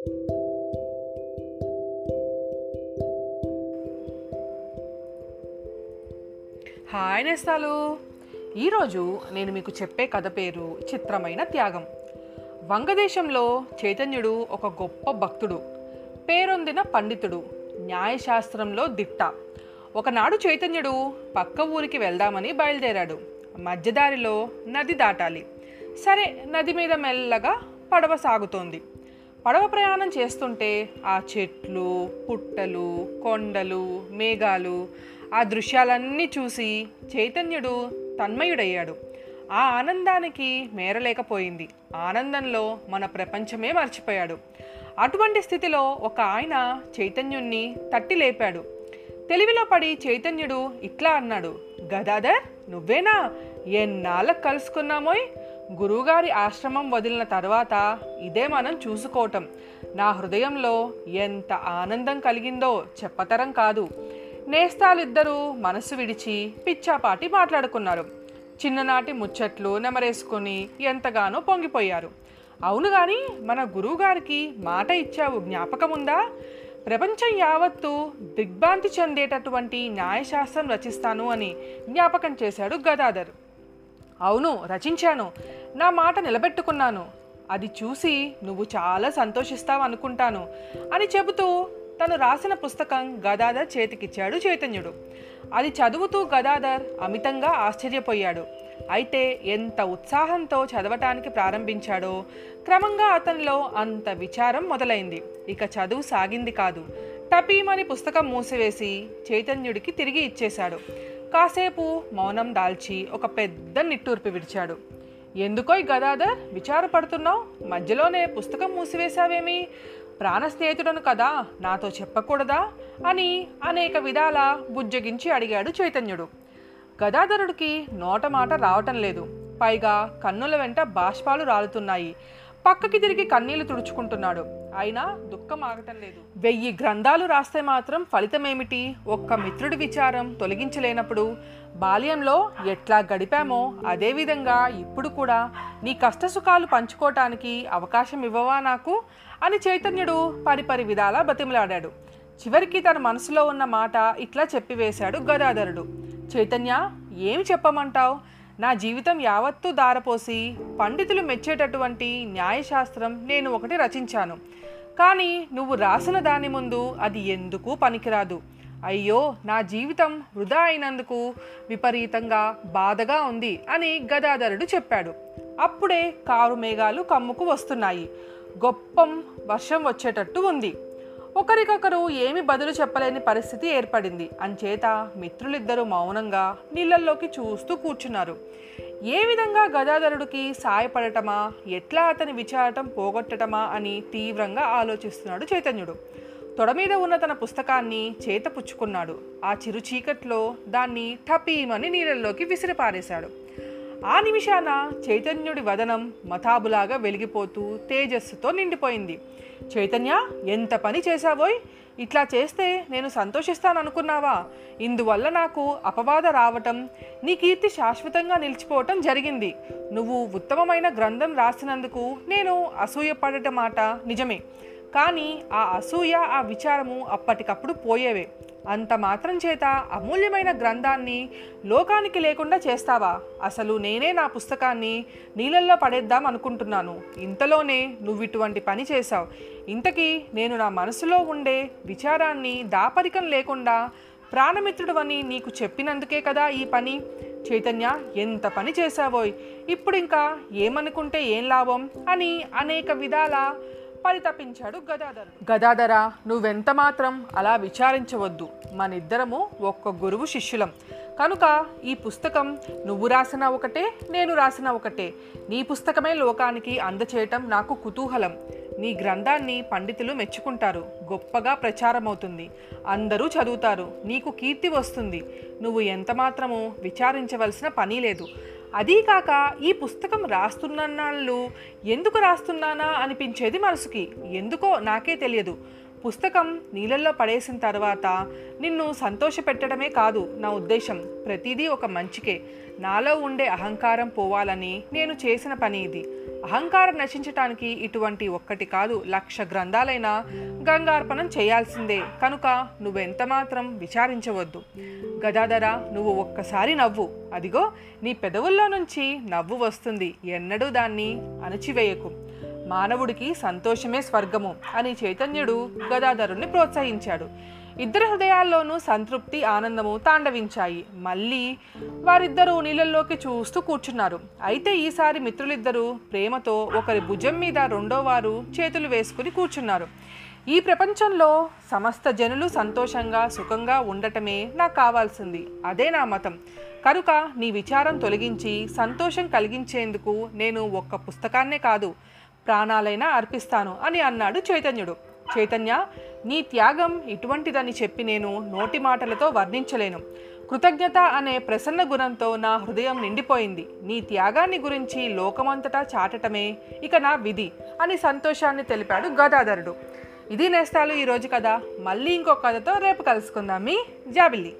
Hi నేస్తాలు. ఈరోజు నేను మీకు చెప్పే కథ పేరు చిత్రమైన త్యాగం. వంగదేశంలో చైతన్యుడు ఒక గొప్ప భక్తుడు. పేరొందిన పండితుడు న్యాయశాస్త్రంలో దిట్ట. ఒకనాడు చైతన్యుడు పక్క ఊరికి వెళ్దామని బయలుదేరాడు. మధ్యదారిలో నది దాటాలి. సరే నది మీద మెల్లగా పడవ సాగుతోంది. పడవ ప్రయాణం చేస్తుంటే ఆ చెట్లు పుట్టలు కొండలు మేఘాలు ఆ దృశ్యాలన్నీ చూసి చైతన్యుడు తన్మయుడయ్యాడు. ఆ ఆనందానికి మేరలేకపోయింది. ఆనందంలో మన ప్రపంచమే మర్చిపోయాడు. అటువంటి స్థితిలో ఒక ఆయన చైతన్యుణ్ణి తట్టి లేపాడు తెలివిలో పడి చైతన్యుడు ఇట్లా అన్నాడు గదాధర్ నువ్వేనా? ఎన్నాళ్ళకు కలుసుకున్నామోయ్? గురువుగారి ఆశ్రమం వదిలిన తర్వాత ఇదే మనం చూసుకోవటం. నా హృదయంలో ఎంత ఆనందం కలిగిందో చెప్పతరం కాదు. నేస్తాలిద్దరూ మనసు విడిచి పిచ్చాపాటి మాట్లాడుకున్నారు. చిన్ననాటి ముచ్చట్లు నెమరేసుకొని ఎంతగానో పొంగిపోయారు. అవును గాని మన గురువుగారికి మాట ఇచ్చావు జ్ఞాపకముందా? ప్రపంచం యావత్తు దిగ్భ్రాంతి చెందేటటువంటి న్యాయశాస్త్రం రచిస్తాను అని జ్ఞాపకం చేశాడు గదాధర్. అవును రచించాను. నా మాట నిలబెట్టుకున్నాను. అది చూసి నువ్వు చాలా సంతోషిస్తావు అనుకుంటాను అని చెబుతూ తను రాసిన పుస్తకం గదాధర్ చేతికిచ్చాడు చైతన్యుడు. అది చదువుతూ గదాధర్ అమితంగా ఆశ్చర్యపోయాడు. అయితే ఎంత ఉత్సాహంతో చదవటానికి ప్రారంభించాడో క్రమంగా అతనిలో అంత విచారం మొదలైంది. ఇక చదువు సాగింది కాదు. టపీమని పుస్తకం మూసివేసి చైతన్యుడికి తిరిగి ఇచ్చేశాడు. కాసేపు మౌనం దాల్చి ఒక పెద్ద నిట్టూర్పు విడిచాడు. ఎందుకో ఈ గదాధర్ విచారపడుతున్నావు? మధ్యలోనే పుస్తకం మూసివేశావేమి? ప్రాణ స్నేహితుడను కదా నాతో చెప్పకూడదా? అని అనేక విధాల బుజ్జగించి అడిగాడు చైతన్యుడు. గదాధరుడికి నోట మాట రావటం లేదు. పైగా కన్నుల వెంట బాష్పాలు రాలుతున్నాయి. పక్కకి తిరిగి కన్నీళ్ళు తుడుచుకుంటున్నాడు. అయినా దుఃఖం ఆగటం లేదు. వెయ్యి గ్రంథాలు రాస్తే మాత్రం ఫలితమేమిటి? ఒక్క మిత్రుడి విచారం తొలగించలేనప్పుడు బాల్యంలో ఎట్లా గడిపామో అదేవిధంగా ఇప్పుడు కూడా నీ కష్టసుఖాలు పంచుకోవటానికి అవకాశం ఇవ్వవా నాకు? అని చైతన్యుడు పరిపరి విధాలా బతిమలాడాడు. చివరికి తన మనసులో ఉన్న మాట ఇట్లా చెప్పివేశాడు గదాధరుడు. చైతన్య ఏమి చెప్పమంటావు? నా జీవితం యావత్తూ దారపోసి పండితులు మెచ్చేటటువంటి న్యాయశాస్త్రం నేను ఒకటి రచించాను. కానీ నువ్వు రాసిన దాని ముందు అది ఎందుకు పనికిరాదు. అయ్యో నా జీవితం వృధా అయినందుకు విపరీతంగా బాధగా ఉంది అని గదాధరుడు చెప్పాడు. అప్పుడే కారు మేఘాలు కమ్ముకు వస్తున్నాయి. గొప్పం వర్షం వచ్చేటట్టు ఉంది. ఒకరికొకరు ఏమి బదులు చెప్పలేని పరిస్థితి ఏర్పడింది. అంచేత మిత్రులిద్దరూ మౌనంగా నీళ్ళల్లోకి చూస్తూ కూర్చున్నారు. ఏ విధంగా గదాధరుడికి సాయపడటమా ఎట్లా అతని విచారటం పోగొట్టటమా అని తీవ్రంగా ఆలోచిస్తున్నాడు చైతన్యుడు. తొడ మీద ఉన్న తన పుస్తకాన్ని చేత పుచ్చుకున్నాడు ఆ చిరు చీకట్లో దాన్ని టపీమని నీళ్ళల్లోకి విసిరిపారేశాడు. ఆ నిమిషాన చైతన్యుడి వదనం మతాబులాగా వెలిగిపోతూ తేజస్సుతో నిండిపోయింది. చైతన్య ఎంత పని చేశావోయ్? ఇట్లా చేస్తే నేను సంతోషిస్తాననుకున్నావా? ఇందువల్ల నాకు అపవాద రావటం నీ కీర్తి శాశ్వతంగా నిలిచిపోవటం జరిగింది. నువ్వు ఉత్తమమైన గ్రంథం రాసినందుకు నేను అసూయపడట మాట నిజమే. కానీ ఆ అసూయ ఆ విచారము అప్పటికప్పుడు పోయేవే. అంత మాత్రం చేత అమూల్యమైన గ్రంథాన్ని లోకానికి లేకుండా చేస్తావా? అసలు నేనే నా పుస్తకాన్ని నీళ్ళల్లో పడేద్దాం అనుకుంటున్నాను. ఇంతలోనే నువ్వు ఇటువంటి పని చేశావు. ఇంతకీ నేను నా మనసులో ఉండే విచారాన్ని దాపరికం లేకుండా ప్రాణమిత్రుడవని నీకు చెప్పినందుకే కదా ఈ పని? చైతన్య ఎంత పని చేశావోయ్? ఇప్పుడు ఇంకా ఏమనుకుంటే ఏం లాభం? అని అనేక విధాల పరితపించాడు గదాధరుడు. గదాధర నువ్వెంత మాత్రం అలా విచారించవద్దు. మనిద్దరము ఒక్క గురువు శిష్యులం. కనుక ఈ పుస్తకం నువ్వు రాసిన ఒకటే నేను రాసిన ఒకటే. నీ పుస్తకమే లోకానికి అందచేయటం నాకు కుతూహలం. నీ గ్రంథాన్ని పండితులు మెచ్చుకుంటారు. గొప్పగా ప్రచారమవుతుంది. అందరూ చదువుతారు. నీకు కీర్తి వస్తుంది. నువ్వు ఎంత మాత్రము విచారించవలసిన పని లేదు. అదీ కాక ఈ పుస్తకం రాస్తున్నన్నాళ్ళు ఎందుకు రాస్తున్నానా అనిపించేది మనసుకి. ఎందుకో నాకే తెలియదు. పుస్తకం నీళ్ళల్లో పడేసిన తర్వాత నిన్ను సంతోషపెట్టడమే కాదు నా ఉద్దేశం. ప్రతిదీ ఒక మంచికే. నాలో ఉండే అహంకారం పోవాలని నేను చేసిన పని ఇది. అహంకారం నశించటానికి ఇటువంటి ఒక్కటి కాదు లక్ష గ్రంథాలైన గంగార్పణం చేయాల్సిందే. కనుక నువ్వెంత మాత్రం విచారించవద్దు. గదాధర నువ్వు ఒక్కసారి నవ్వు. అదిగో నీ పెదవుల్లో నుంచి నవ్వు వస్తుంది. ఎన్నడూ దాన్ని అణచివేయకు. మానవుడికి సంతోషమే స్వర్గము అని చైతన్యుడు గదాధరుణ్ణి ప్రోత్సహించాడు. ఇద్దరి హృదయాల్లోనూ సంతృప్తి ఆనందము తాండవించాయి. మళ్ళీ వారిద్దరూ నీళ్ళల్లోకి చూస్తూ కూర్చున్నారు. అయితే ఈసారి మిత్రులిద్దరూ ప్రేమతో ఒకరి భుజం మీద రెండో వారు చేతులు వేసుకుని కూర్చున్నారు. ఈ ప్రపంచంలో సమస్త జనులు సంతోషంగా సుఖంగా ఉండటమే నాకు కావాల్సింది. అదే నా మతం. కనుక నీ విచారం తొలగించి సంతోషం కలిగించేందుకు నేను ఒక్క పుస్తకాన్నే కాదు ప్రాణాలైనా అర్పిస్తాను అని అన్నాడు చైతన్యుడు. చైతన్య నీ త్యాగం ఇటువంటిదని చెప్పి నేను నోటి మాటలతో వర్ణించలేను. కృతజ్ఞత అనే ప్రసన్న గుణంతో నా హృదయం నిండిపోయింది. నీ త్యాగాన్ని గురించి లోకమంతటా చాటటమే ఇక నా విధి అని సంతోషాన్ని తెలిపాడు గదాధరుడు ఇది నేస్తాలు ఈరోజు కథ మళ్ళీ ఇంకో కథతో రేపు కలుసుకుందాం. మీ జాబిల్లి.